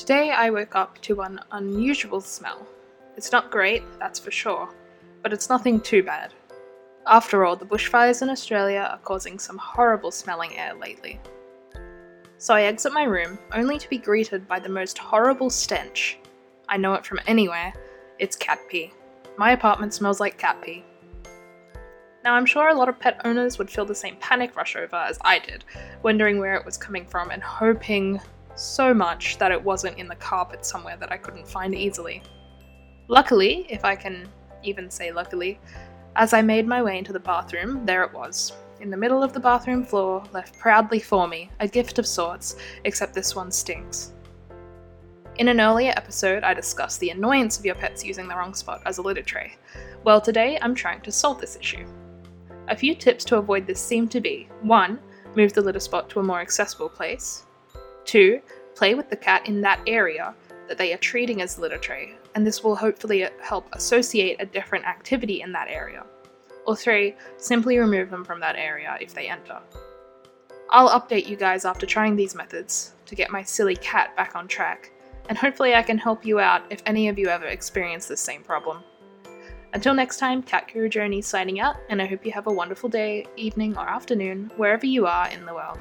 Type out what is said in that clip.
Today I woke up to an unusual smell. It's not great, that's for sure, but it's nothing too bad. After all, the bushfires in Australia are causing some horrible smelling air lately. So I exit my room, only to be greeted by the most horrible stench. I know it from anywhere. It's cat pee. My apartment smells like cat pee. Now, I'm sure a lot of pet owners would feel the same panic rush over as I did, wondering where it was coming from and hoping so much that it wasn't in the carpet somewhere that I couldn't find easily. Luckily, if I can even say luckily, as I made my way into the bathroom, there it was. In the middle of the bathroom floor, left proudly for me, a gift of sorts, except this one stinks. In an earlier episode, I discussed the annoyance of your pets using the wrong spot as a litter tray. Well, today I'm trying to solve this issue. A few tips to avoid this seem to be 1. Move the litter spot to a more accessible place. 2. Play with the cat in that area that they are treating as litter tray, and this will hopefully help associate a different activity in that area. Or 3. Simply remove them from that area if they enter. I'll update you guys after trying these methods to get my silly cat back on track, and hopefully I can help you out if any of you ever experience this same problem. Until next time, Cat Guru Journey signing out, and I hope you have a wonderful day, evening, or afternoon, wherever you are in the world.